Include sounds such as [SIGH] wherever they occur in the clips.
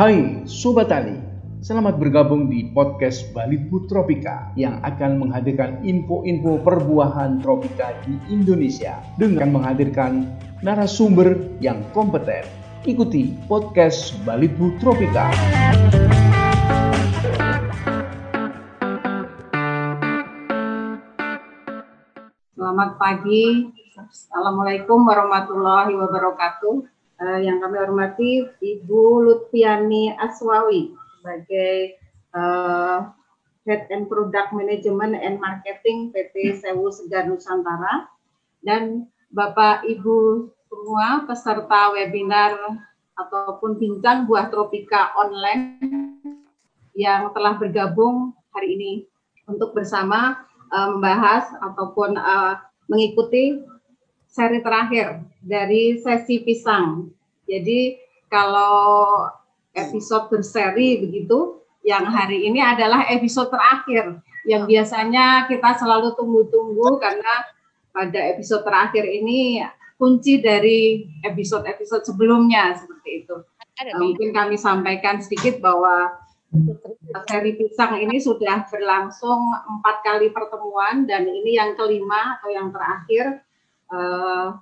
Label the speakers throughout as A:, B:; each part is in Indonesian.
A: Hai Sobat Tani, selamat bergabung di podcast Balitbu Tropika yang akan menghadirkan info-info perbuahan tropika di Indonesia dengan menghadirkan narasumber yang kompeten. Ikuti podcast Balitbu Tropika.
B: Selamat pagi. Assalamualaikum warahmatullahi wabarakatuh. Uh, yang kami hormati Ibu Lutfiani Aswawi sebagai uh, Head and Product Management and Marketing PT Sewu Segar Nusantara. Dan Bapak Ibu semua peserta webinar ataupun bincang buah tropika online yang telah bergabung hari ini untuk bersama uh, membahas ataupun uh, mengikuti seri terakhir dari sesi pisang. Jadi kalau episode berseri begitu, yang hari ini adalah episode terakhir yang biasanya kita selalu tunggu-tunggu karena pada episode terakhir ini kunci dari episode-episode sebelumnya seperti itu. Nah, mungkin kami sampaikan sedikit bahwa seri pisang ini sudah berlangsung empat kali pertemuan dan ini yang kelima atau yang terakhir uh,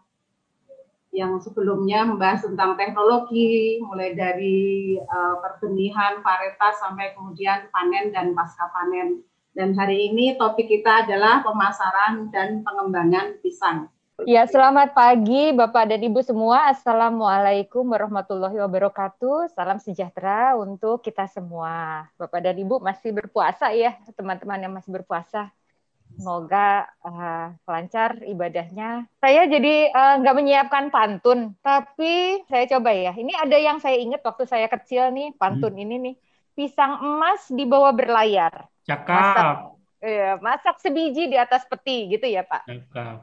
B: yang sebelumnya membahas tentang teknologi, mulai dari uh, perbenihan, varietas, sampai kemudian panen dan pasca panen. Dan hari ini topik kita adalah pemasaran dan pengembangan pisang.
C: Ya, selamat pagi Bapak dan Ibu semua. Assalamualaikum warahmatullahi wabarakatuh. Salam sejahtera untuk kita semua. Bapak dan Ibu masih berpuasa ya, teman-teman yang masih berpuasa. Semoga uh, lancar ibadahnya. Saya jadi eh, nggak uh, menyiapkan pantun, tapi saya coba ya. Ini ada yang saya ingat waktu saya kecil nih, pantun hmm. ini nih. Pisang emas dibawa berlayar.
D: Cakap. Masak,
C: ya, masak sebiji di atas peti gitu ya Pak. Cakap.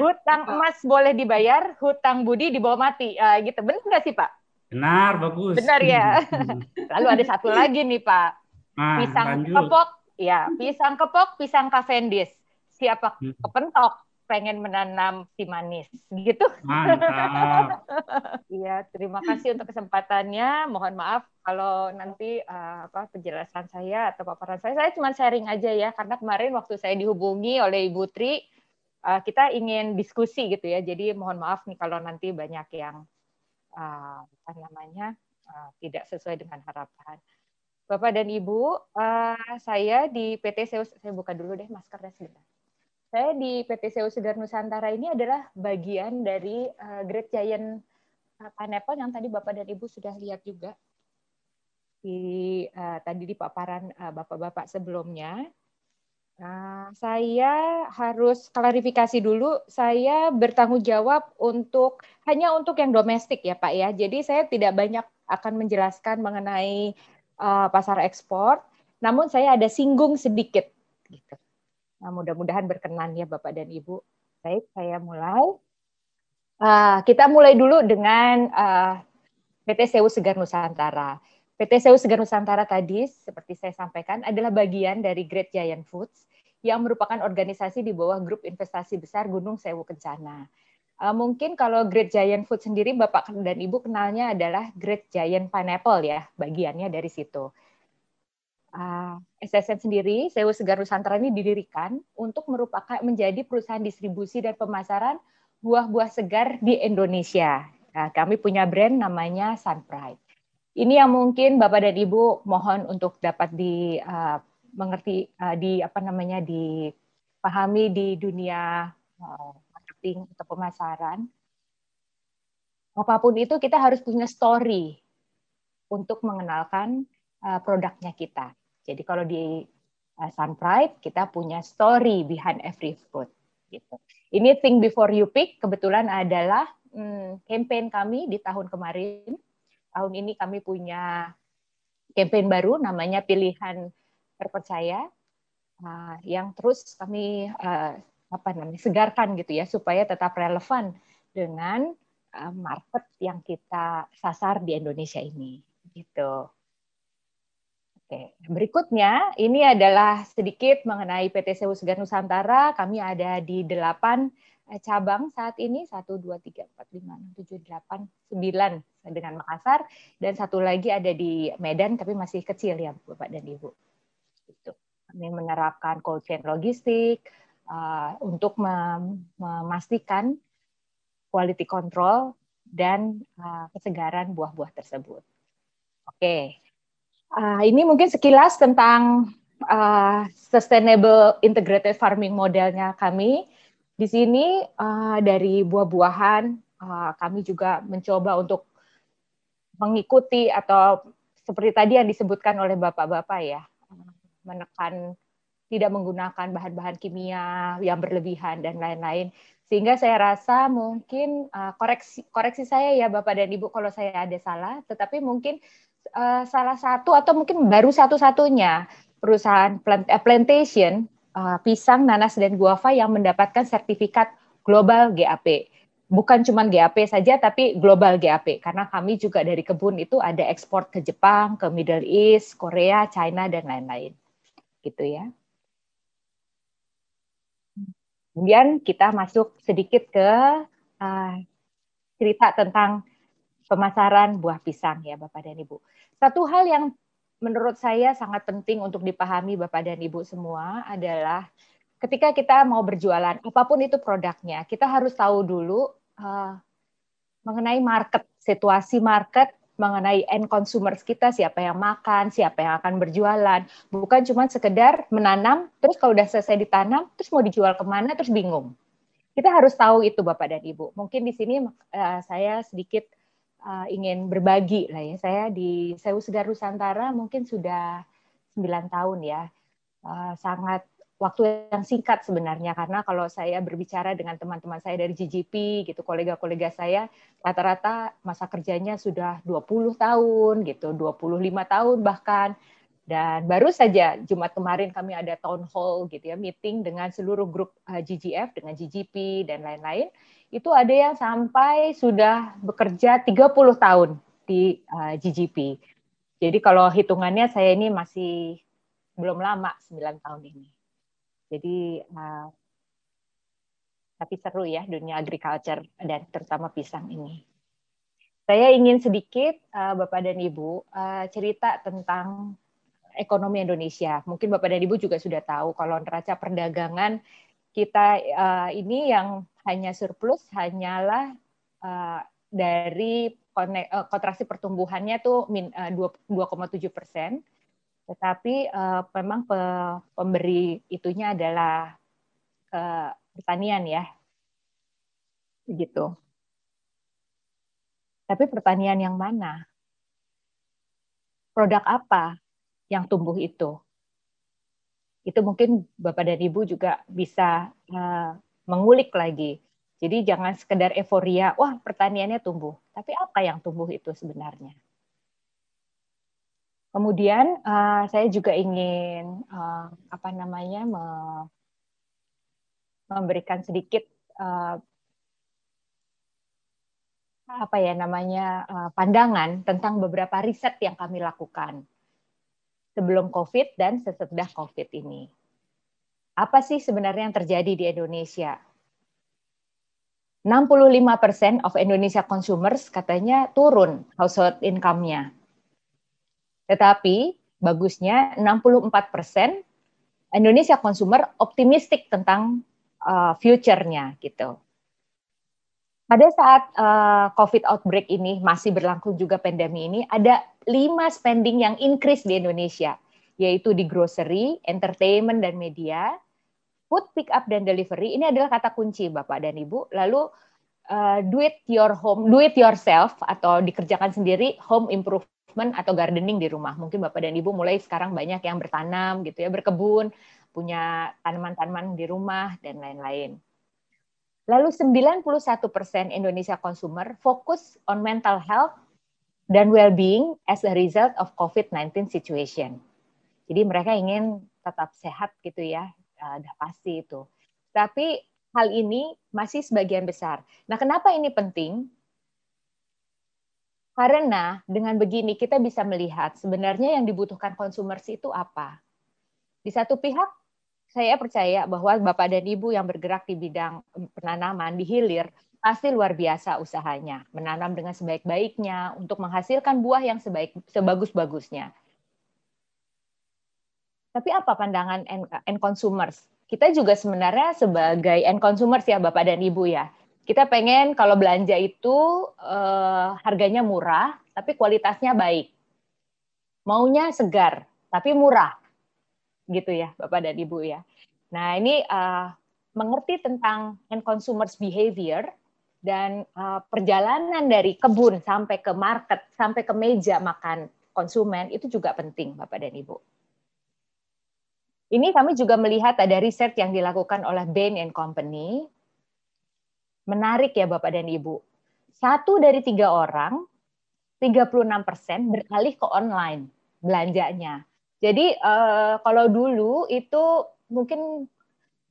C: Hutang emas boleh dibayar, hutang budi dibawa mati. Uh, gitu. Benar nggak sih Pak?
D: Benar, bagus.
C: Benar ya. Hmm. Lalu ada satu lagi nih Pak. Nah, Pisang lanjut. kepok Ya, pisang kepok, pisang Cavendish. Siapa hmm. kepentok pengen menanam si manis gitu. [LAUGHS] Iya, terima kasih untuk kesempatannya. Mohon maaf kalau nanti uh, apa penjelasan saya atau paparan saya saya cuma sharing aja ya karena kemarin waktu saya dihubungi oleh Ibu Tri uh, kita ingin diskusi gitu ya. Jadi mohon maaf nih kalau nanti banyak yang uh, apa namanya uh, tidak sesuai dengan harapan. Bapak dan Ibu, uh, saya di PT Seus, saya buka dulu deh maskernya sebentar. Saya di PT Seus Nusantara ini adalah bagian dari uh, Great Giant uh, Pineapple yang tadi Bapak dan Ibu sudah lihat juga di uh, tadi di paparan uh, Bapak-bapak sebelumnya. Nah, saya harus klarifikasi dulu. Saya bertanggung jawab untuk hanya untuk yang domestik ya Pak ya. Jadi saya tidak banyak akan menjelaskan mengenai uh, pasar ekspor, namun saya ada singgung sedikit. Gitu. Nah, mudah-mudahan berkenan ya Bapak dan Ibu. Baik, saya mulai. Uh, kita mulai dulu dengan uh, PT Sewu Segar Nusantara. PT Sewu Segar Nusantara tadi, seperti saya sampaikan, adalah bagian dari Great Giant Foods yang merupakan organisasi di bawah grup investasi besar Gunung Sewu Kencana. Uh, mungkin kalau Great Giant Food sendiri Bapak dan Ibu kenalnya adalah Great Giant Pineapple ya, bagiannya dari situ. Uh, SSN sendiri, Sewu Segar Nusantara ini didirikan untuk merupakan menjadi perusahaan distribusi dan pemasaran buah-buah segar di Indonesia. Nah, kami punya brand namanya Sunpride. Ini yang mungkin Bapak dan Ibu mohon untuk dapat di uh, mengerti uh, di apa namanya dipahami di dunia uh, marketing atau pemasaran, apa pun itu kita harus punya story untuk mengenalkan uh, produknya kita. Jadi kalau di uh, Sunpride kita punya story behind every fruit. Gitu. Ini Think Before You Pick kebetulan adalah hmm, campaign kami di tahun kemarin. Tahun ini kami punya campaign baru namanya Pilihan Terpercaya uh, yang terus kami apa namanya segarkan gitu ya supaya tetap relevan dengan uh, market yang kita sasar di Indonesia ini gitu. Oke, berikutnya ini adalah sedikit mengenai PT Sewu Segar Nusantara. Kami ada di delapan eh, cabang saat ini 1 2 3 4 5 6 7 8 9 dengan Makassar dan satu lagi ada di Medan tapi masih kecil ya Bapak dan Ibu. Itu. Kami menerapkan cold chain logistik uh, untuk memastikan quality control dan uh, kesegaran buah-buah tersebut. Oke, okay. uh, ini mungkin sekilas tentang uh, sustainable integrated farming modelnya kami. Di sini uh, dari buah-buahan uh, kami juga mencoba untuk mengikuti atau seperti tadi yang disebutkan oleh bapak-bapak ya, menekan tidak menggunakan bahan-bahan kimia yang berlebihan dan lain-lain. Sehingga saya rasa mungkin uh, koreksi koreksi saya ya Bapak dan Ibu kalau saya ada salah, tetapi mungkin uh, salah satu atau mungkin baru satu-satunya perusahaan plant, uh, plantation uh, pisang, nanas dan guava yang mendapatkan sertifikat global GAP. Bukan cuma GAP saja tapi global GAP karena kami juga dari kebun itu ada ekspor ke Jepang, ke Middle East, Korea, China dan lain-lain. Gitu ya. Kemudian kita masuk sedikit ke uh, cerita tentang pemasaran buah pisang ya Bapak dan Ibu. Satu hal yang menurut saya sangat penting untuk dipahami Bapak dan Ibu semua adalah ketika kita mau berjualan apa pun itu produknya, kita harus tahu dulu uh, mengenai market, situasi market mengenai end consumers kita, siapa yang makan, siapa yang akan berjualan. Bukan cuma sekedar menanam, terus kalau udah selesai ditanam, terus mau dijual ke mana, terus bingung. Kita harus tahu itu Bapak dan Ibu. Mungkin di sini uh, saya sedikit uh, ingin berbagi lah ya. Saya di Sewu Segar Nusantara mungkin sudah 9 tahun ya. Uh, sangat waktu yang singkat sebenarnya karena kalau saya berbicara dengan teman-teman saya dari GGP gitu kolega-kolega saya rata-rata masa kerjanya sudah 20 tahun gitu 25 tahun bahkan dan baru saja Jumat kemarin kami ada town hall gitu ya meeting dengan seluruh grup eh, GGF dengan GGP dan lain-lain itu ada yang sampai sudah bekerja 30 tahun di uh, eh, GGP. Jadi kalau hitungannya saya ini masih belum lama 9 tahun ini. Jadi uh, tapi seru ya dunia agriculture dan terutama pisang ini. Saya ingin sedikit uh, Bapak dan Ibu uh, cerita tentang ekonomi Indonesia. Mungkin Bapak dan Ibu juga sudah tahu kalau neraca perdagangan kita uh, ini yang hanya surplus hanyalah uh, dari kontraksi pertumbuhannya tuh 2,7 persen tetapi uh, memang pe, pemberi itunya adalah uh, pertanian ya, begitu. Tapi pertanian yang mana? Produk apa yang tumbuh itu? Itu mungkin Bapak dan Ibu juga bisa uh, mengulik lagi. Jadi jangan sekedar euforia, wah pertaniannya tumbuh. Tapi apa yang tumbuh itu sebenarnya? Kemudian uh, saya juga ingin uh, apa namanya me memberikan sedikit uh, apa ya namanya uh, pandangan tentang beberapa riset yang kami lakukan sebelum COVID dan sesudah COVID ini. Apa sih sebenarnya yang terjadi di Indonesia? 65% of Indonesia consumers katanya turun household income-nya tetapi bagusnya 64 persen Indonesia consumer optimistik tentang uh, future-nya gitu. Pada saat uh, COVID outbreak ini masih berlangsung juga pandemi ini, ada lima spending yang increase di Indonesia, yaitu di grocery, entertainment dan media, food pick up dan delivery. Ini adalah kata kunci Bapak dan Ibu. Lalu uh, do it your home, do it yourself atau dikerjakan sendiri, home improve atau gardening di rumah. Mungkin Bapak dan Ibu mulai sekarang banyak yang bertanam gitu ya, berkebun, punya tanaman-tanaman di rumah dan lain-lain. Lalu 91% Indonesia consumer fokus on mental health dan well-being as a result of COVID-19 situation. Jadi mereka ingin tetap sehat gitu ya, udah pasti itu. Tapi hal ini masih sebagian besar. Nah, kenapa ini penting? Karena dengan begini kita bisa melihat sebenarnya yang dibutuhkan konsumer itu apa. Di satu pihak saya percaya bahwa Bapak dan Ibu yang bergerak di bidang penanaman di hilir pasti luar biasa usahanya, menanam dengan sebaik-baiknya untuk menghasilkan buah yang sebaik sebagus-bagusnya. Tapi apa pandangan end consumers? Kita juga sebenarnya sebagai end consumers ya Bapak dan Ibu ya. Kita pengen kalau belanja itu eh, harganya murah, tapi kualitasnya baik. Maunya segar, tapi murah gitu ya Bapak dan Ibu ya. Nah, ini uh, mengerti tentang end consumers behavior dan uh, perjalanan dari kebun sampai ke market, sampai ke meja makan konsumen itu juga penting Bapak dan Ibu. Ini kami juga melihat ada riset yang dilakukan oleh Bain and Company. Menarik ya Bapak dan Ibu. Satu dari tiga orang, 36 persen beralih ke online belanjanya. Jadi uh, kalau dulu itu mungkin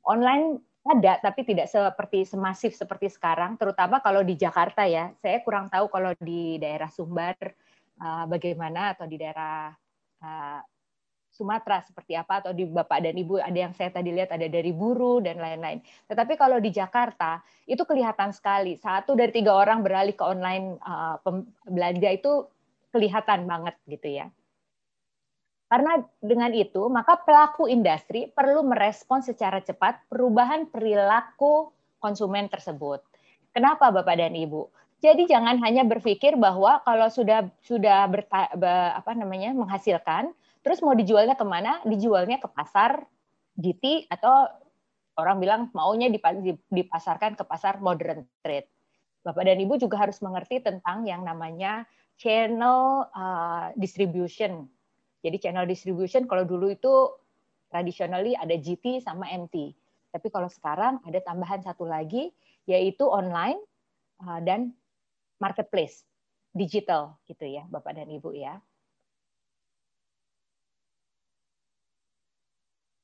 C: online ada tapi tidak seperti semasif seperti sekarang terutama kalau di Jakarta ya saya kurang tahu kalau di daerah Sumbar uh, bagaimana atau di daerah uh, Sumatera seperti apa atau di Bapak dan Ibu ada yang saya tadi lihat ada dari buru dan lain-lain. Tetapi kalau di Jakarta itu kelihatan sekali satu dari tiga orang beralih ke online uh, belanja itu kelihatan banget gitu ya. Karena dengan itu, maka pelaku industri perlu merespon secara cepat perubahan perilaku konsumen tersebut. Kenapa Bapak dan Ibu? Jadi jangan hanya berpikir bahwa kalau sudah sudah berta, apa namanya menghasilkan, terus mau dijualnya ke mana? Dijualnya ke pasar GT atau orang bilang maunya dipasarkan ke pasar modern trade. Bapak dan Ibu juga harus mengerti tentang yang namanya channel uh, distribution jadi channel distribution kalau dulu itu traditionally ada GT sama MT. Tapi kalau sekarang ada tambahan satu lagi yaitu online uh, dan marketplace digital gitu ya Bapak dan Ibu ya.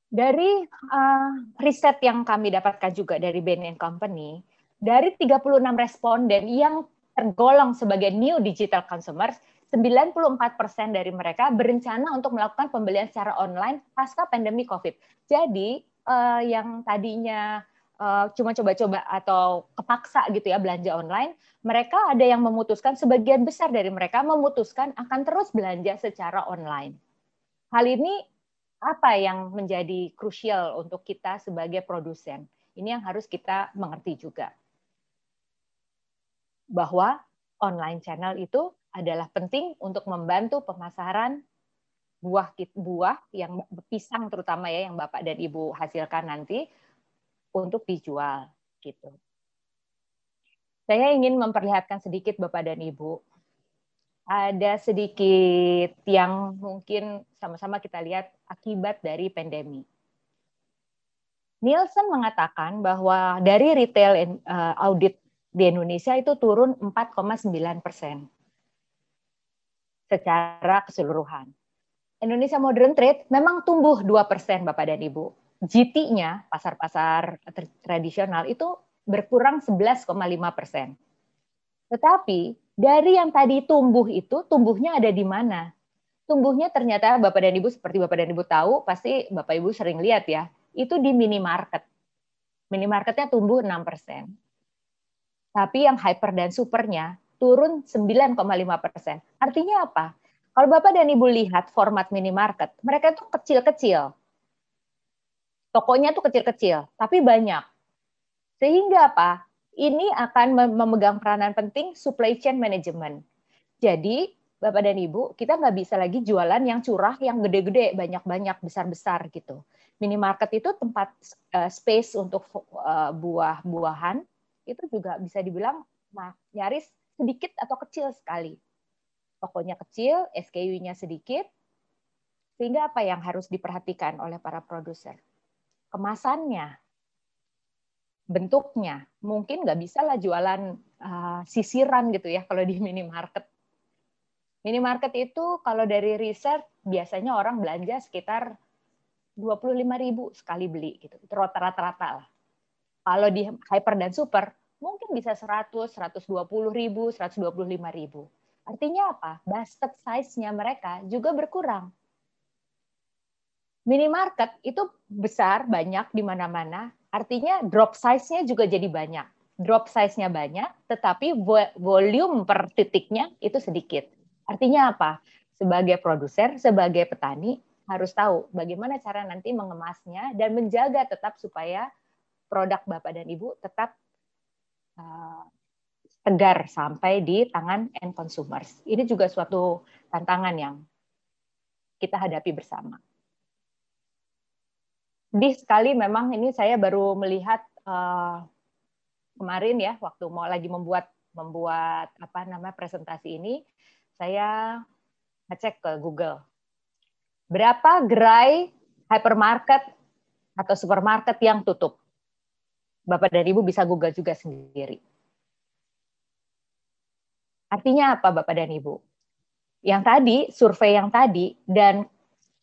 C: Dari uh, riset yang kami dapatkan juga dari Bain Company, dari 36 responden yang tergolong sebagai new digital consumers, 94% dari mereka berencana untuk melakukan pembelian secara online pasca pandemi COVID. Jadi uh, yang tadinya uh, cuma coba-coba atau kepaksa gitu ya belanja online, mereka ada yang memutuskan sebagian besar dari mereka memutuskan akan terus belanja secara online. Hal ini apa yang menjadi krusial untuk kita sebagai produsen? Ini yang harus kita mengerti juga. Bahwa online channel itu adalah penting untuk membantu pemasaran buah buah yang pisang terutama ya yang Bapak dan Ibu hasilkan nanti untuk dijual gitu. Saya ingin memperlihatkan sedikit Bapak dan Ibu ada sedikit yang mungkin sama-sama kita lihat akibat dari pandemi. Nielsen mengatakan bahwa dari retail eh, audit di Indonesia itu turun 4,9 persen secara keseluruhan. Indonesia Modern Trade memang tumbuh 2% Bapak dan Ibu. GT-nya, pasar-pasar tradisional itu berkurang 11,5 persen. Tetapi dari yang tadi tumbuh itu, tumbuhnya ada di mana? Tumbuhnya ternyata Bapak dan Ibu, seperti Bapak dan Ibu tahu, pasti Bapak Ibu sering lihat ya, itu di minimarket. Minimarketnya tumbuh 6 persen. Tapi yang hyper dan supernya turun 9,5 persen. Artinya apa? Kalau Bapak dan Ibu lihat format minimarket, mereka itu kecil-kecil. Tokonya tuh kecil-kecil, tapi banyak. Sehingga apa? Ini akan memegang peranan penting supply chain management. Jadi, Bapak dan Ibu, kita nggak bisa lagi jualan yang curah, yang gede-gede, banyak-banyak, besar-besar gitu. Minimarket itu tempat uh, space untuk uh, buah-buahan, itu juga bisa dibilang nyaris sedikit atau kecil sekali. Tokonya kecil, SKU-nya sedikit, sehingga apa yang harus diperhatikan oleh para produser? Kemasannya, bentuknya, mungkin nggak bisa lah jualan uh, sisiran gitu ya kalau di minimarket. Minimarket itu kalau dari riset biasanya orang belanja sekitar 25.000 sekali beli gitu. Itu rata-rata lah. Kalau di hyper dan super mungkin bisa 100, 120 ribu, 125 ribu. Artinya apa? Basket size-nya mereka juga berkurang. Minimarket itu besar, banyak di mana-mana. Artinya drop size-nya juga jadi banyak. Drop size-nya banyak, tetapi volume per titiknya itu sedikit. Artinya apa? Sebagai produser, sebagai petani, harus tahu bagaimana cara nanti mengemasnya dan menjaga tetap supaya produk Bapak dan Ibu tetap uh, tegar sampai di tangan end consumers. Ini juga suatu tantangan yang kita hadapi bersama sedih sekali memang ini saya baru melihat uh, kemarin ya waktu mau lagi membuat membuat apa namanya presentasi ini saya ngecek ke Google berapa gerai hypermarket atau supermarket yang tutup? Bapak dan Ibu bisa Google juga sendiri. Artinya apa Bapak dan Ibu? Yang tadi survei yang tadi dan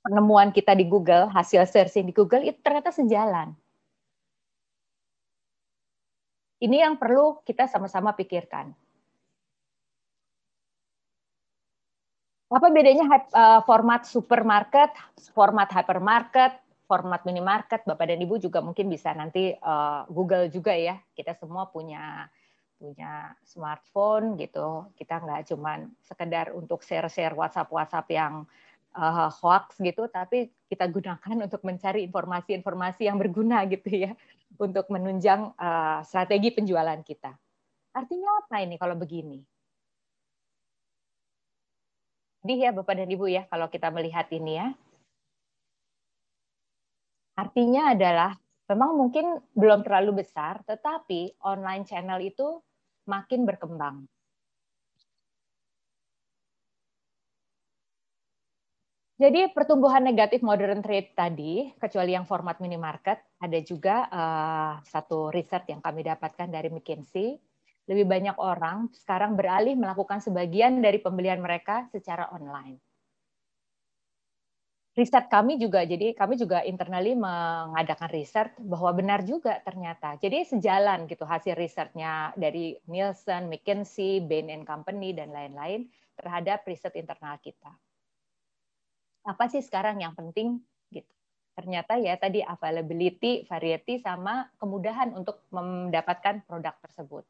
C: penemuan kita di Google, hasil searching di Google itu ternyata sejalan. Ini yang perlu kita sama-sama pikirkan. Apa bedanya eh, format supermarket, format hypermarket, format minimarket? Bapak dan Ibu juga mungkin bisa nanti eh, Google juga ya. Kita semua punya punya smartphone gitu. Kita nggak cuman sekedar untuk share-share WhatsApp-WhatsApp yang uh, hoax gitu, tapi kita gunakan untuk mencari informasi-informasi yang berguna gitu ya, untuk menunjang uh, strategi penjualan kita. Artinya apa ini kalau begini? Jadi ya Bapak dan Ibu ya, kalau kita melihat ini ya, artinya adalah memang mungkin belum terlalu besar, tetapi online channel itu makin berkembang. Jadi pertumbuhan negatif modern trade tadi, kecuali yang format minimarket, ada juga uh, satu riset yang kami dapatkan dari McKinsey. Lebih banyak orang sekarang beralih melakukan sebagian dari pembelian mereka secara online. Riset kami juga, jadi kami juga internally mengadakan riset bahwa benar juga ternyata. Jadi sejalan gitu hasil risetnya dari Nielsen, McKinsey, Bain Company, dan lain-lain terhadap riset internal kita apa sih sekarang yang penting gitu. Ternyata ya tadi availability, variety sama kemudahan untuk mendapatkan produk tersebut.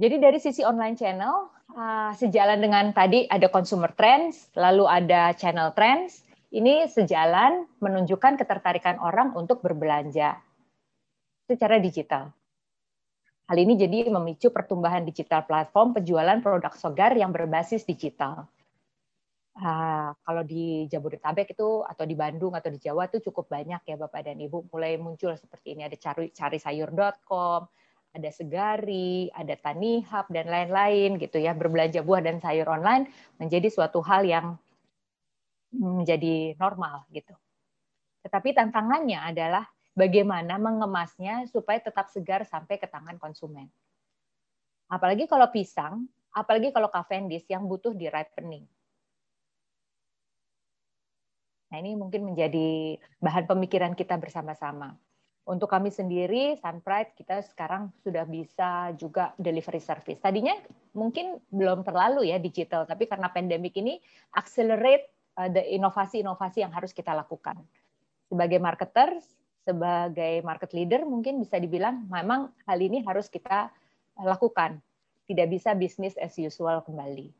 C: Jadi dari sisi online channel uh, sejalan dengan tadi ada consumer trends, lalu ada channel trends, ini sejalan menunjukkan ketertarikan orang untuk berbelanja secara digital. Hal ini jadi memicu pertumbuhan digital platform penjualan produk sogar yang berbasis digital. Uh, kalau di Jabodetabek itu atau di Bandung atau di Jawa itu cukup banyak ya Bapak dan Ibu mulai muncul seperti ini ada cari cari sayur.com, ada Segari, ada Tanihub dan lain-lain gitu ya berbelanja buah dan sayur online menjadi suatu hal yang menjadi normal gitu. Tetapi tantangannya adalah bagaimana mengemasnya supaya tetap segar sampai ke tangan konsumen. Apalagi kalau pisang, apalagi kalau Cavendish yang butuh di ripening Nah, ini mungkin menjadi bahan pemikiran kita bersama-sama. Untuk kami sendiri, Sunpride, kita sekarang sudah bisa juga delivery service. Tadinya mungkin belum terlalu ya digital, tapi karena pandemik ini accelerate uh, the inovasi-inovasi yang harus kita lakukan. Sebagai marketer, sebagai market leader, mungkin bisa dibilang memang hal ini harus kita lakukan. Tidak bisa bisnis as usual kembali.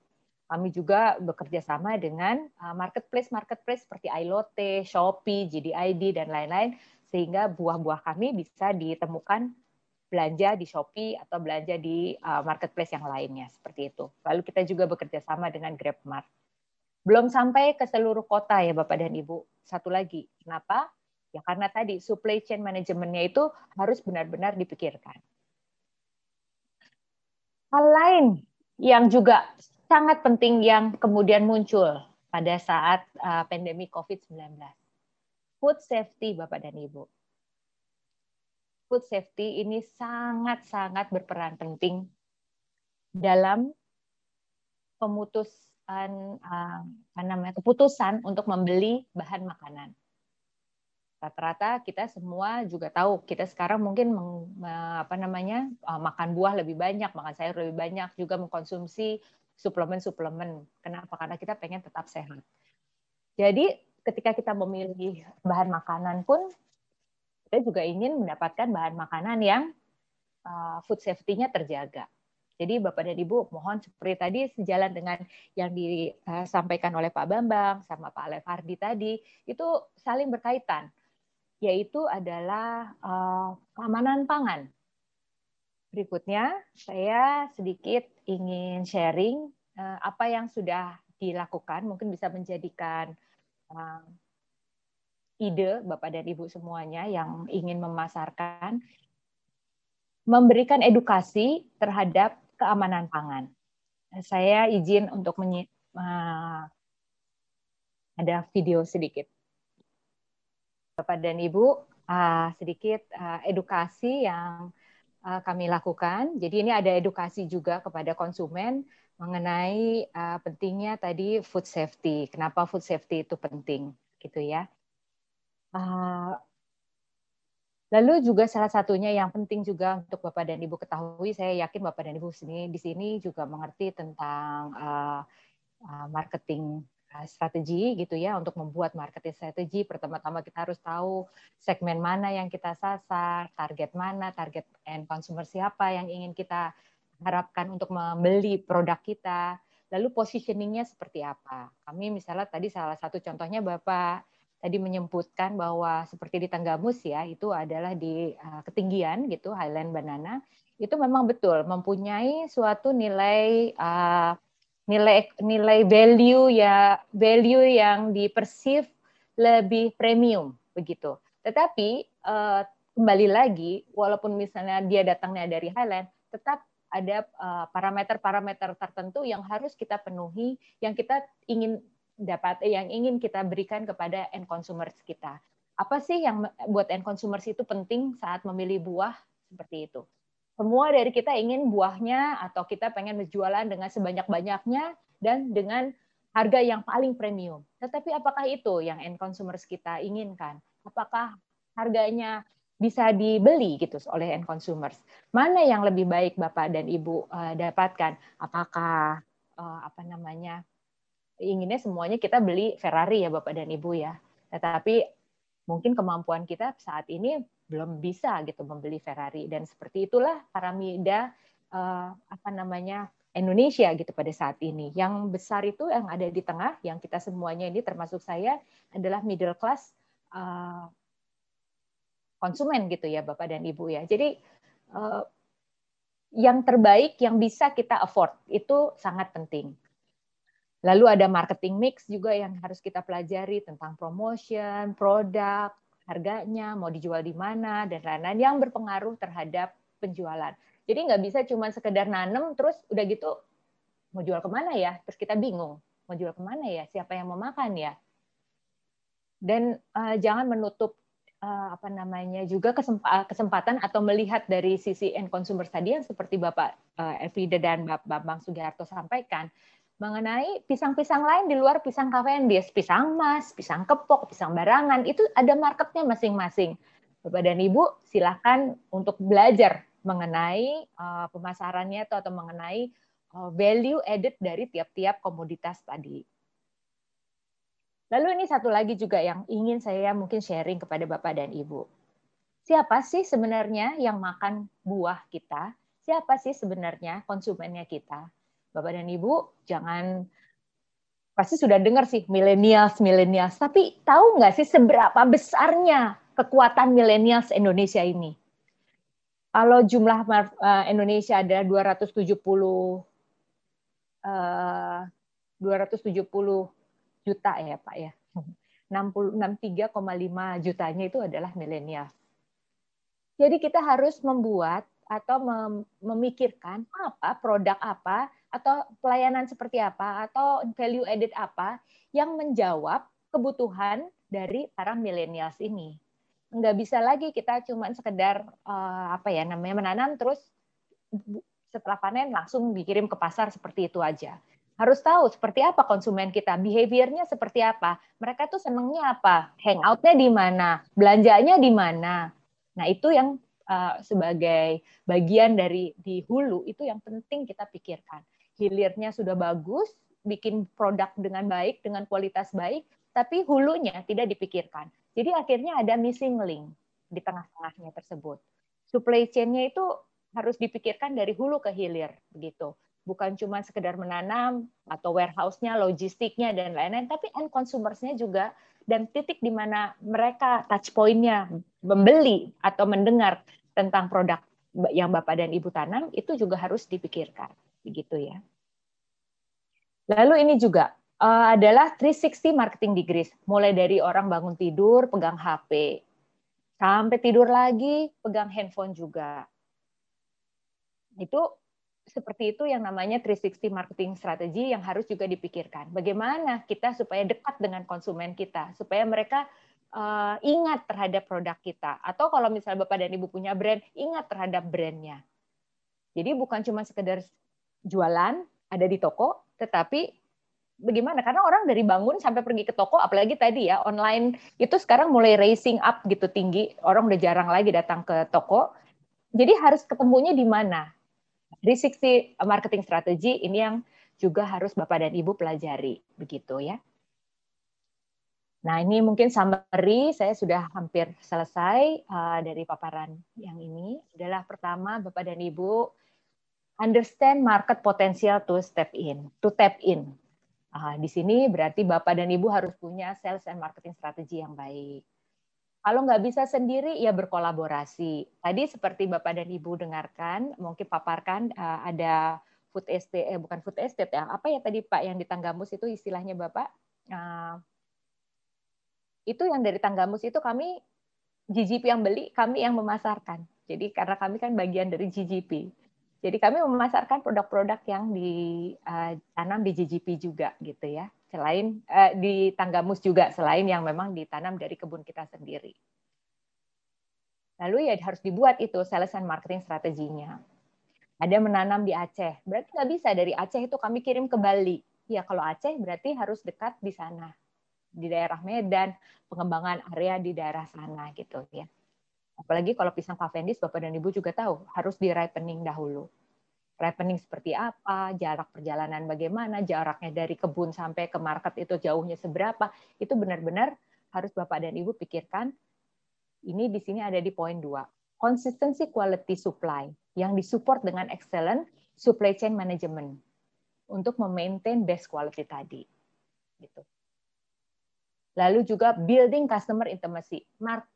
C: Kami juga bekerja sama dengan uh, marketplace-marketplace seperti iLotte, Shopee, JDID, dan lain-lain, sehingga buah-buah kami bisa ditemukan belanja di Shopee atau belanja di uh, marketplace yang lainnya, seperti itu. Lalu kita juga bekerja sama dengan GrabMart. Belum sampai ke seluruh kota ya Bapak dan Ibu. Satu lagi, kenapa? Ya karena tadi supply chain manajemennya itu harus benar-benar dipikirkan. Hal lain yang juga sangat penting yang kemudian muncul pada saat uh, pandemi COVID-19. Food safety, Bapak dan Ibu. Food safety ini sangat-sangat berperan penting dalam pemutusan uh, apa namanya keputusan untuk membeli bahan makanan. Rata-rata kita semua juga tahu kita sekarang mungkin meng, apa namanya uh, makan buah lebih banyak, makan sayur lebih banyak, juga mengkonsumsi suplemen-suplemen. Kenapa? Karena kita pengen tetap sehat. Jadi ketika kita memilih bahan makanan pun kita juga ingin mendapatkan bahan makanan yang uh, food safety-nya terjaga. Jadi Bapak dan Ibu mohon seperti tadi sejalan dengan yang disampaikan oleh Pak Bambang sama Pak Levardi tadi itu saling berkaitan yaitu adalah uh, keamanan pangan. Berikutnya saya sedikit ingin sharing uh, apa yang sudah dilakukan mungkin bisa menjadikan uh, ide Bapak dan Ibu semuanya yang ingin memasarkan memberikan edukasi terhadap keamanan pangan. Saya izin untuk menyi uh, ada video sedikit. Bapak dan Ibu, sedikit edukasi yang kami lakukan. Jadi ini ada edukasi juga kepada konsumen mengenai uh, pentingnya tadi food safety. Kenapa food safety itu penting, gitu ya. Uh, Lalu juga salah satunya yang penting juga untuk Bapak dan Ibu ketahui, saya yakin Bapak dan Ibu sini di sini juga mengerti tentang uh, marketing strategi gitu ya untuk membuat marketing strategi. Pertama-tama kita harus tahu segmen mana yang kita sasar, target mana, target end consumer siapa yang ingin kita harapkan untuk membeli produk kita, lalu positioningnya seperti apa. Kami misalnya tadi salah satu contohnya Bapak tadi menyebutkan bahwa seperti di Tanggamus ya itu adalah di uh, ketinggian gitu Highland Banana. Itu memang betul mempunyai suatu nilai uh, nilai nilai value ya value yang dipersif lebih premium begitu. Tetapi uh, kembali lagi walaupun misalnya dia datangnya dari Highland tetap ada parameter-parameter uh, tertentu yang harus kita penuhi yang kita ingin dapat eh, yang ingin kita berikan kepada end consumers kita. Apa sih yang buat end consumers itu penting saat memilih buah seperti itu? Semua dari kita ingin buahnya atau kita pengen berjualan dengan sebanyak-banyaknya dan dengan harga yang paling premium. Tetapi apakah itu yang end consumers kita inginkan? Apakah harganya bisa dibeli gitu oleh end consumers? Mana yang lebih baik Bapak dan Ibu uh, dapatkan? Apakah uh, apa namanya inginnya semuanya kita beli Ferrari ya Bapak dan Ibu ya. Tetapi mungkin kemampuan kita saat ini belum bisa gitu membeli Ferrari dan seperti itulah paramida uh, apa namanya Indonesia gitu pada saat ini. Yang besar itu yang ada di tengah, yang kita semuanya ini termasuk saya adalah middle class uh, konsumen gitu ya Bapak dan Ibu ya. Jadi uh, yang terbaik yang bisa kita afford itu sangat penting. Lalu ada marketing mix juga yang harus kita pelajari tentang promotion, produk, harganya, mau dijual di mana, dan lain-lain yang berpengaruh terhadap penjualan. Jadi nggak bisa cuma sekedar nanem, terus udah gitu mau jual ke mana ya? Terus kita bingung, mau jual ke mana ya? Siapa yang mau makan ya? Dan uh, jangan menutup uh, apa namanya juga kesempatan atau melihat dari sisi end consumer tadi yang seperti Bapak uh, Elvida dan Bapak Bambang Sugiharto sampaikan mengenai pisang-pisang lain di luar pisang Cavendish, pisang mas, pisang kepok, pisang barangan, itu ada marketnya masing-masing. Bapak dan Ibu silahkan untuk belajar mengenai uh, pemasarannya atau, atau mengenai uh, value added dari tiap-tiap komoditas tadi. Lalu ini satu lagi juga yang ingin saya mungkin sharing kepada Bapak dan Ibu. Siapa sih sebenarnya yang makan buah kita? Siapa sih sebenarnya konsumennya kita? Bapak dan Ibu jangan pasti sudah dengar sih millennials millennials. Tapi tahu nggak sih seberapa besarnya kekuatan millennials Indonesia ini? Kalau jumlah uh, Indonesia ada 270 uh, 270 juta ya Pak ya. 63,5 jutanya itu adalah milenial. Jadi kita harus membuat atau memikirkan apa produk apa atau pelayanan seperti apa atau value added apa yang menjawab kebutuhan dari para millennials ini. Nggak bisa lagi kita cuma sekedar uh, apa ya namanya menanam terus setelah panen langsung dikirim ke pasar seperti itu aja. Harus tahu seperti apa konsumen kita, behaviornya seperti apa, mereka tuh senengnya apa, hangoutnya di mana, belanjanya di mana. Nah itu yang uh, sebagai bagian dari di hulu itu yang penting kita pikirkan hilirnya sudah bagus, bikin produk dengan baik, dengan kualitas baik, tapi hulunya tidak dipikirkan. Jadi akhirnya ada missing link di tengah-tengahnya tersebut. Supply chain-nya itu harus dipikirkan dari hulu ke hilir begitu. Bukan cuma sekedar menanam atau warehouse-nya, logistiknya dan lain-lain, tapi end consumersnya juga dan titik di mana mereka touch point-nya membeli atau mendengar tentang produk yang Bapak dan Ibu tanam itu juga harus dipikirkan begitu ya. Lalu ini juga uh, adalah 360 marketing degrees, mulai dari orang bangun tidur pegang HP, sampai tidur lagi pegang handphone juga. Itu seperti itu yang namanya 360 marketing strategi yang harus juga dipikirkan. Bagaimana kita supaya dekat dengan konsumen kita, supaya mereka uh, ingat terhadap produk kita. Atau kalau misalnya Bapak dan Ibu punya brand, ingat terhadap brandnya. Jadi bukan cuma sekedar jualan, ada di toko, tetapi bagaimana? Karena orang dari bangun sampai pergi ke toko, apalagi tadi ya, online itu sekarang mulai racing up gitu tinggi. Orang udah jarang lagi datang ke toko. Jadi harus ketemunya di mana? 360 marketing strategi ini yang juga harus Bapak dan Ibu pelajari. Begitu ya. Nah, ini mungkin summary saya sudah hampir selesai uh, dari paparan yang ini. Adalah pertama, Bapak dan Ibu, understand market potential to step in, to tap in. Uh, di sini berarti Bapak dan Ibu harus punya sales and marketing strategi yang baik. Kalau nggak bisa sendiri, ya berkolaborasi. Tadi seperti Bapak dan Ibu dengarkan, mungkin paparkan uh, ada food estate, eh, bukan food estate ya, apa ya tadi Pak yang di Tanggamus itu istilahnya Bapak? Uh, itu yang dari Tanggamus itu kami GGP yang beli, kami yang memasarkan. Jadi karena kami kan bagian dari GGP. Jadi kami memasarkan produk-produk yang ditanam di GGP juga gitu ya. Selain eh, di Tanggamus juga selain yang memang ditanam dari kebun kita sendiri. Lalu ya harus dibuat itu sales and marketing strateginya. Ada menanam di Aceh, berarti nggak bisa dari Aceh itu kami kirim ke Bali. Ya kalau Aceh berarti harus dekat di sana di daerah Medan, pengembangan area di daerah sana gitu ya. Apalagi kalau pisang Cavendish, Bapak dan Ibu juga tahu harus di ripening dahulu. Ripening seperti apa, jarak perjalanan bagaimana, jaraknya dari kebun sampai ke market itu jauhnya seberapa, itu benar-benar harus Bapak dan Ibu pikirkan. Ini di sini ada di poin dua. Consistency quality supply yang disupport dengan excellent supply chain management untuk memaintain best quality tadi. Gitu. Lalu juga building customer intimacy, market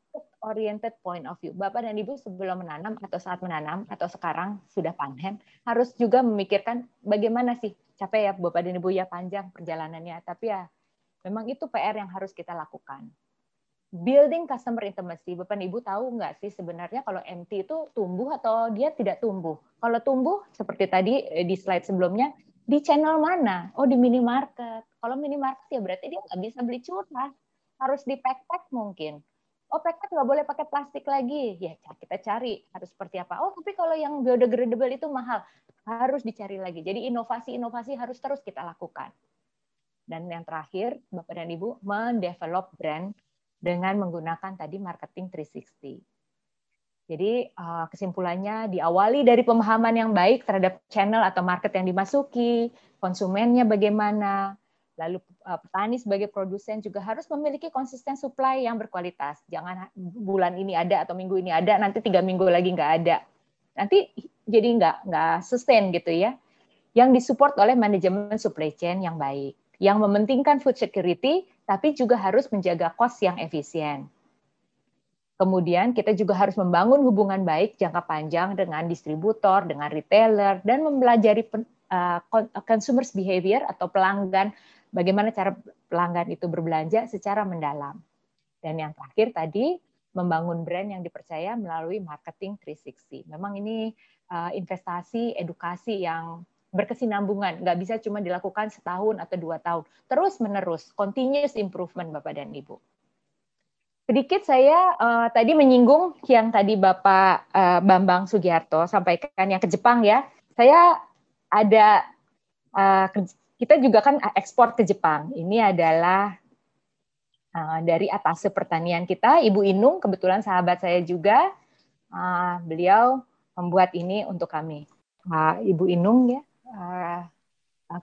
C: oriented point of view. Bapak dan Ibu sebelum menanam atau saat menanam atau sekarang sudah panen harus juga memikirkan bagaimana sih capek ya Bapak dan Ibu ya panjang perjalanannya, tapi ya memang itu PR yang harus kita lakukan. Building customer intimacy, Bapak dan Ibu tahu nggak sih sebenarnya kalau MT itu tumbuh atau dia tidak tumbuh? Kalau tumbuh seperti tadi eh, di slide sebelumnya, di channel mana? Oh di minimarket. Kalau minimarket ya berarti dia nggak bisa beli curah, harus di pack-pack mungkin. Oh pack-pack nggak boleh pakai plastik lagi. Ya kita cari harus seperti apa. Oh tapi kalau yang biodegradable itu mahal, harus dicari lagi. Jadi inovasi-inovasi harus terus kita lakukan. Dan yang terakhir, Bapak dan Ibu, mendevelop brand dengan menggunakan tadi marketing 360. Jadi eh, kesimpulannya diawali dari pemahaman yang baik terhadap channel atau market yang dimasuki, konsumennya bagaimana, lalu eh, petani sebagai produsen juga harus memiliki konsisten supply yang berkualitas. Jangan bulan ini ada atau minggu ini ada, nanti tiga minggu lagi nggak ada. Nanti jadi nggak nggak sustain gitu ya. Yang disupport oleh manajemen supply chain yang baik, yang mementingkan food security, tapi juga harus menjaga cost yang efisien Kemudian kita juga harus membangun hubungan baik jangka panjang dengan distributor, dengan retailer, dan mempelajari uh, consumers behavior atau pelanggan, bagaimana cara pelanggan itu berbelanja secara mendalam. Dan yang terakhir tadi, membangun brand yang dipercaya melalui marketing 360. Memang ini uh, investasi, edukasi yang berkesinambungan, nggak bisa cuma dilakukan setahun atau dua tahun. Terus menerus, continuous improvement Bapak dan Ibu. Sedikit saya uh, tadi menyinggung yang tadi Bapak uh, Bambang Sugiharto sampaikan yang ke Jepang ya. Saya ada uh, kita juga kan ekspor ke Jepang. Ini adalah uh, dari atas pertanian kita, Ibu Inung, kebetulan sahabat saya juga. Uh, beliau membuat ini untuk kami. Uh, Ibu Inung ya uh,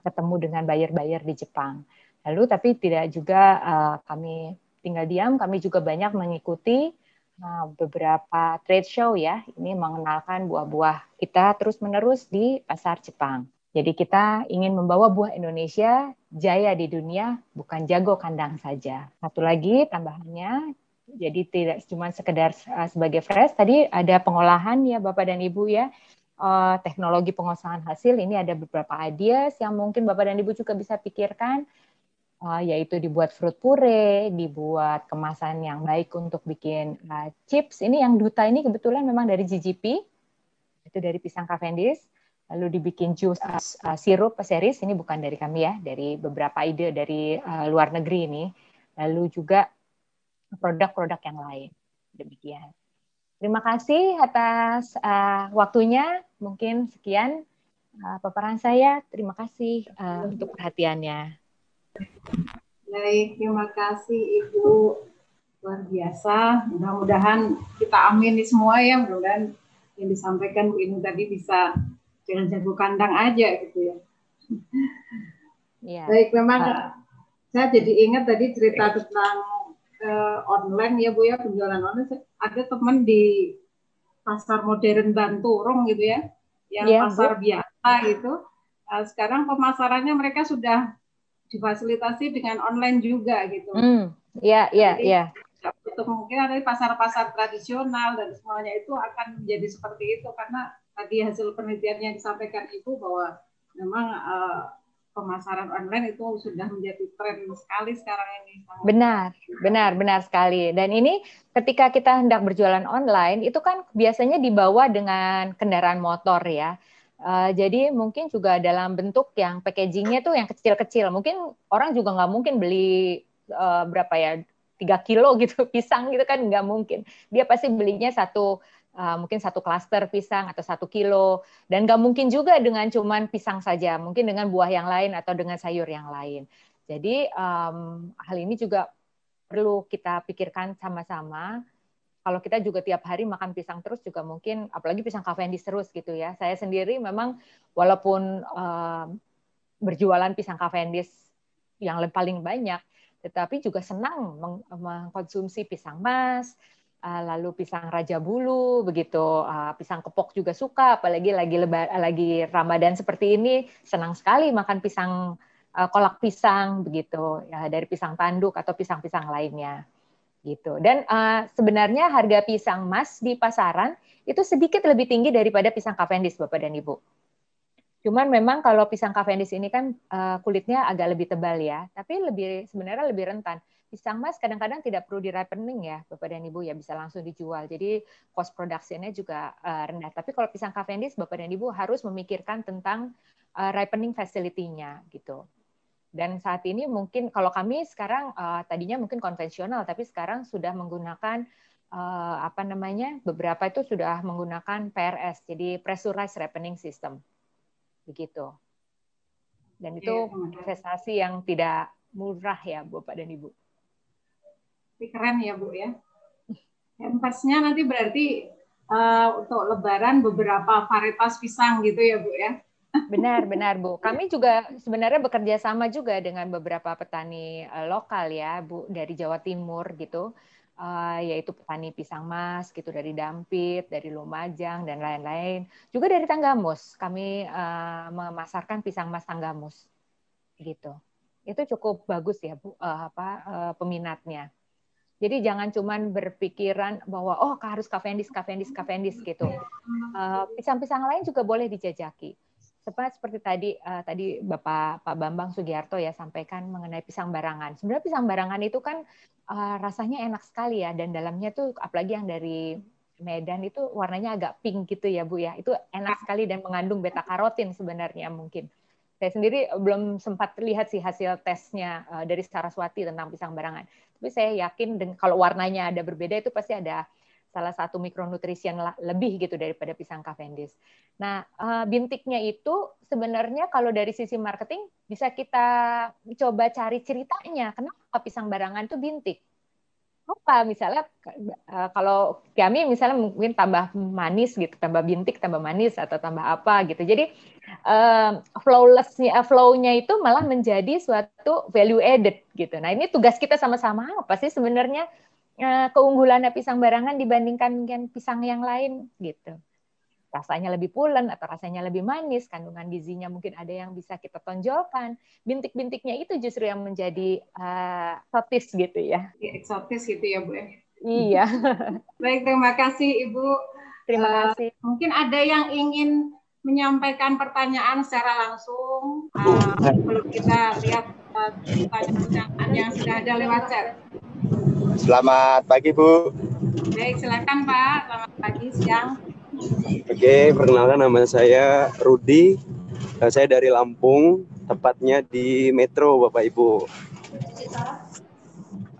C: ketemu dengan buyer-buyer di Jepang. Lalu tapi tidak juga uh, kami tinggal diam, kami juga banyak mengikuti uh, beberapa trade show ya. Ini mengenalkan buah-buah kita terus-menerus di pasar Jepang. Jadi kita ingin membawa buah Indonesia jaya di dunia, bukan jago kandang saja. Satu lagi tambahannya, jadi tidak cuma sekedar uh, sebagai fresh. Tadi ada pengolahan ya Bapak dan Ibu ya, uh, teknologi pengolahan hasil. Ini ada beberapa ideas yang mungkin Bapak dan Ibu juga bisa pikirkan, uh, yaitu dibuat fruit puree, dibuat kemasan yang baik untuk bikin chips. Ini yang duta ini kebetulan memang dari GGP, itu dari pisang Cavendish lalu dibikin jus uh, uh, sirup series ini bukan dari kami ya dari beberapa ide dari uh, luar negeri ini. Lalu juga produk-produk yang lain. Demikian. Terima kasih atas uh, waktunya. Mungkin sekian uh, paparan saya. Terima kasih uh, untuk perhatiannya.
B: Baik terima kasih ibu. Luar biasa. Mudah-mudahan kita amin semua ya. Mudah-mudahan yang disampaikan Bu Inu tadi bisa jangan jago kandang aja gitu ya. Yeah. Baik, memang uh. saya jadi ingat tadi cerita tentang uh, online ya Bu ya penjualan online. Ada teman di pasar modern Banturung gitu ya, yang yeah, pasar Bu. biasa gitu. Uh, sekarang pemasarannya mereka sudah difasilitasi dengan online juga gitu.
C: Hmm. Iya, iya, iya.
B: Untuk mungkin ada pasar-pasar tradisional dan semuanya itu akan menjadi seperti itu karena tadi hasil penelitian yang disampaikan Ibu bahwa memang uh, pemasaran online itu sudah menjadi tren sekali sekarang ini.
C: Benar, benar, benar sekali. Dan ini ketika kita hendak berjualan online itu kan biasanya dibawa dengan kendaraan motor ya. Uh, jadi mungkin juga dalam bentuk yang packagingnya tuh yang kecil-kecil. Mungkin orang juga nggak mungkin beli uh, berapa ya tiga kilo gitu [LAUGHS] pisang gitu kan nggak mungkin. Dia pasti belinya satu uh, mungkin satu klaster pisang atau satu kilo. Dan nggak mungkin juga dengan cuman pisang saja mungkin dengan buah yang lain atau dengan sayur yang lain. Jadi um, hal ini juga perlu kita pikirkan sama-sama. Kalau kita juga tiap hari makan pisang terus juga mungkin apalagi pisang Cavendish terus gitu ya. Saya sendiri memang walaupun um, berjualan pisang Cavendish yang paling banyak tetapi juga senang mengkonsumsi pisang mas, lalu pisang raja bulu begitu. Uh, pisang kepok juga suka apalagi lagi lebar lagi Ramadan seperti ini senang sekali makan pisang uh, kolak pisang begitu. Ya dari pisang tanduk atau pisang-pisang lainnya gitu. Dan sebenarnya harga pisang mas di pasaran itu sedikit lebih tinggi daripada pisang Cavendish Bapak dan Ibu. Cuman memang kalau pisang Cavendish ini kan kulitnya agak lebih tebal ya, tapi lebih sebenarnya lebih rentan pisang mas kadang-kadang tidak perlu di ripening ya Bapak dan Ibu ya bisa langsung dijual. Jadi cost production-nya juga uh, rendah. Tapi kalau pisang Cavendish Bapak dan Ibu harus memikirkan tentang uh, ripening facility-nya gitu. Dan saat ini mungkin kalau kami sekarang uh, tadinya mungkin konvensional tapi sekarang sudah menggunakan uh, apa namanya? beberapa itu sudah menggunakan PRS jadi pressurized ripening system. Begitu. Dan itu iya, investasi yang tidak murah ya Bapak dan Ibu.
B: Tapi keren ya Bu ya. Empasnya nanti berarti uh, untuk Lebaran beberapa varietas pisang gitu ya Bu ya.
C: Benar, [LAUGHS] benar Bu. Kami juga sebenarnya bekerja sama juga dengan beberapa petani uh, lokal ya Bu dari Jawa Timur gitu. Uh, yaitu petani pisang mas gitu dari Dampit, dari Lumajang dan lain-lain. Juga dari Tanggamus, kami uh, memasarkan pisang mas Tanggamus gitu. Itu cukup bagus ya Bu uh, apa uh, peminatnya. Jadi jangan cuman berpikiran bahwa oh harus Cavendish, Cavendish, Cavendish gitu. Eh, pisang-pisang uh, lain juga boleh dijajaki. Seperti seperti tadi uh, tadi Bapak Pak Bambang Sugiarto ya sampaikan mengenai pisang barangan. Sebenarnya pisang barangan itu kan uh, rasanya enak sekali ya dan dalamnya tuh apalagi yang dari Medan itu warnanya agak pink gitu ya Bu ya. Itu enak sekali dan mengandung beta karotin sebenarnya mungkin. Saya sendiri belum sempat lihat sih hasil tesnya dari Saraswati tentang pisang barangan. Tapi saya yakin dan kalau warnanya ada berbeda itu pasti ada salah satu mikronutrisi lebih gitu daripada pisang Cavendish. Nah, eh, bintiknya itu sebenarnya kalau dari sisi marketing bisa kita coba cari ceritanya. Kenapa pisang barangan itu bintik? Apa? Misalnya uh, kalau kami misalnya mungkin tambah manis gitu tambah bintik tambah manis atau tambah apa gitu. Jadi uh, flawlessnya uh, flownya itu malah menjadi suatu value added gitu. Nah ini tugas kita sama-sama apa sih sebenarnya uh, keunggulannya pisang barangan dibandingkan dengan pisang yang lain gitu rasanya lebih pulen atau rasanya lebih manis, kandungan gizinya mungkin ada yang bisa kita tonjolkan. Bintik-bintiknya itu justru yang menjadi uh, eksotis gitu ya.
B: ya. Eksotis gitu ya Bu. Ya?
C: Iya. [LAUGHS]
B: Baik, terima kasih Ibu.
C: Terima uh, kasih.
B: Mungkin ada yang ingin menyampaikan pertanyaan secara langsung. Uh, kita lihat uh, pertanyaan yang sudah ada lewat chat.
E: Selamat pagi Bu.
B: Baik, silakan Pak. Selamat pagi, siang.
E: Oke, perkenalkan nama saya Rudi. Eh, saya dari Lampung, tepatnya di Metro, Bapak Ibu.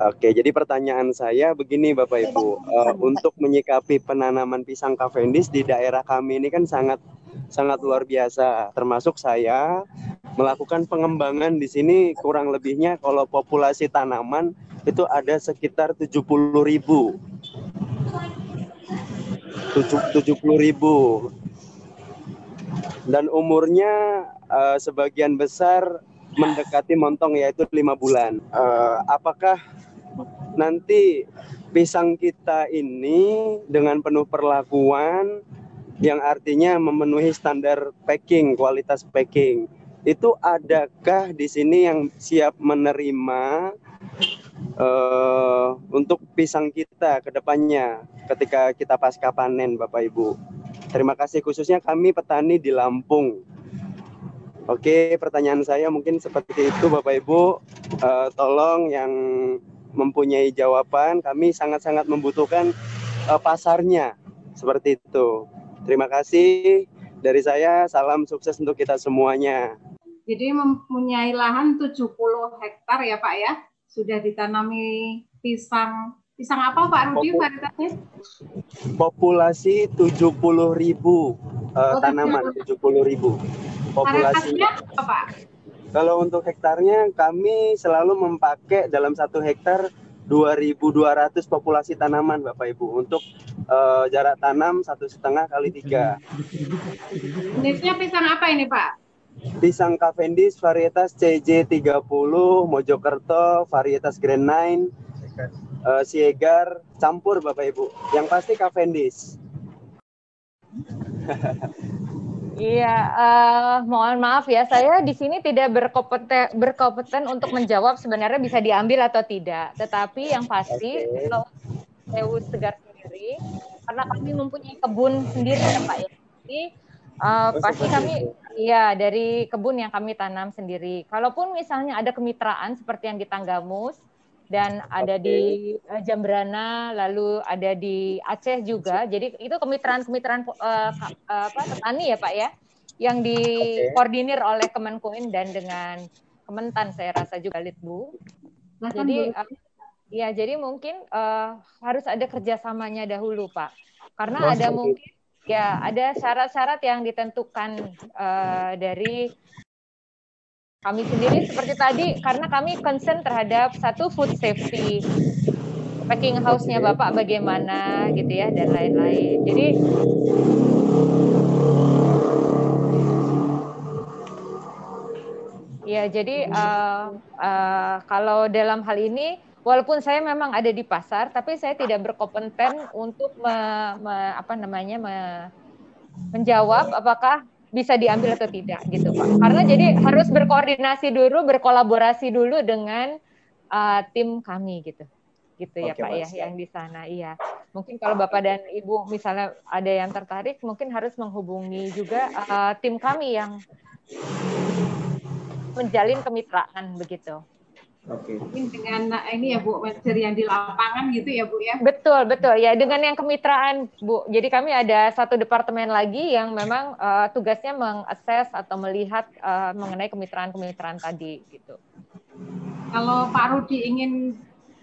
E: Oke, jadi pertanyaan saya begini, Bapak Ibu, uh, untuk menyikapi penanaman pisang Cavendish di daerah kami ini kan sangat sangat luar biasa. Termasuk saya melakukan pengembangan di sini kurang lebihnya kalau populasi tanaman itu ada sekitar 70 ribu 70 ribu dan umurnya uh, sebagian besar mendekati montong yaitu lima bulan. Uh, apakah nanti pisang kita ini dengan penuh perlakuan yang artinya memenuhi standar packing, kualitas packing, itu adakah di sini yang siap menerima uh, untuk pisang kita ke depannya ketika kita pasca panen Bapak Ibu. Terima kasih khususnya kami petani di Lampung. Oke, pertanyaan saya mungkin seperti itu Bapak Ibu. Uh, tolong yang mempunyai jawaban, kami sangat-sangat membutuhkan uh, pasarnya seperti itu. Terima kasih dari saya, salam sukses untuk kita semuanya.
B: Jadi mempunyai lahan 70 hektar ya Pak ya? Sudah ditanami pisang pisang apa Pak Rudi varietasnya?
E: Populasi 70 ribu uh, oh, tanaman 70 ribu.
B: Populasi apa Pak?
E: Kalau untuk hektarnya kami selalu memakai dalam satu hektar 2.200 populasi tanaman Bapak Ibu untuk uh, jarak tanam satu setengah kali tiga.
B: Jenisnya pisang apa ini Pak?
E: Pisang Cavendish varietas CJ30 Mojokerto varietas Grand 9 uh, Siegar campur Bapak Ibu. Yang pasti Cavendish.
C: Iya, uh, mohon maaf ya, saya di sini tidak berkompeten, berkompeten untuk menjawab sebenarnya bisa diambil atau tidak. Tetapi yang pasti, okay. kalau Sewu Segar sendiri, karena kami mempunyai kebun sendiri ya Pak ya, jadi uh, pasti kami Iya, dari kebun yang kami tanam sendiri. Kalaupun misalnya ada kemitraan seperti yang di Tanggamus dan ada okay. di uh, Jambrana, lalu ada di Aceh juga. Jadi itu kemitraan-kemitraan uh, uh, apa petani ya, Pak ya, yang dikoordinir okay. oleh Kemenkoin dan dengan Kementan saya rasa juga Litbu. Jadi uh, ya jadi mungkin uh, harus ada kerjasamanya dahulu, Pak. Karena Mas, ada mungkin Ya, ada syarat-syarat yang ditentukan uh, dari kami sendiri seperti tadi karena kami concern terhadap satu food safety packing house-nya Bapak bagaimana gitu ya dan lain-lain. Jadi Ya, jadi uh, uh, kalau dalam hal ini walaupun saya memang ada di pasar, tapi saya tidak berkompeten untuk me, me, apa namanya me, menjawab apakah bisa diambil atau tidak gitu Pak. Karena jadi harus berkoordinasi dulu, berkolaborasi dulu dengan uh, tim kami gitu. Gitu ya Pak ya yang di sana. Iya. Mungkin kalau Bapak dan Ibu misalnya ada yang tertarik mungkin harus menghubungi juga uh, tim kami yang menjalin kemitraan begitu.
B: Oke. Okay. dengan ini ya Bu, materi yang di lapangan gitu ya Bu ya.
C: Betul, betul. Ya dengan yang kemitraan Bu. Jadi kami ada satu departemen lagi yang memang uh, tugasnya mengakses atau melihat uh, mengenai kemitraan-kemitraan tadi gitu.
B: Kalau Pak Rudi ingin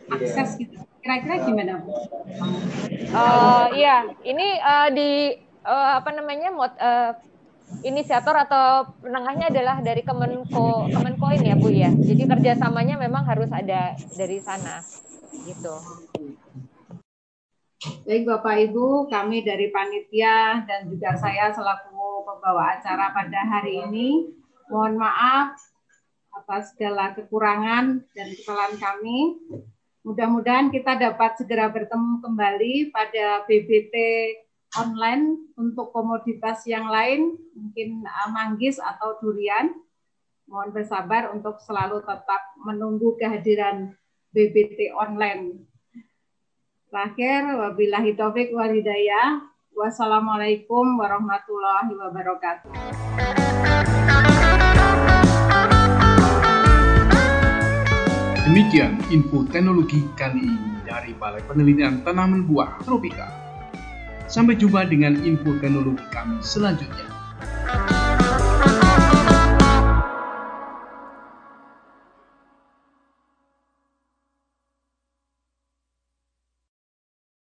B: akses gitu, kira-kira gimana Bu?
C: Uh, iya, ini uh, di uh, apa namanya mod, uh, inisiator atau penengahnya adalah dari Kemenko Kemenkoin ya Bu ya. Jadi kerjasamanya memang harus ada dari sana. gitu.
B: Baik Bapak Ibu, kami dari panitia dan juga saya selaku pembawa acara pada hari ini, mohon maaf atas segala kekurangan dan kesalahan kami. Mudah-mudahan kita dapat segera bertemu kembali pada BBT online untuk komoditas yang lain, mungkin uh, manggis atau durian. Mohon bersabar untuk selalu tetap menunggu kehadiran BBT online Terakhir, wabillahi taufik wal hidayah. Wassalamualaikum warahmatullahi wabarakatuh.
A: Demikian info teknologi kali ini dari Balai Penelitian Tanaman Buah Tropika. Sampai jumpa dengan info teknologi kami selanjutnya.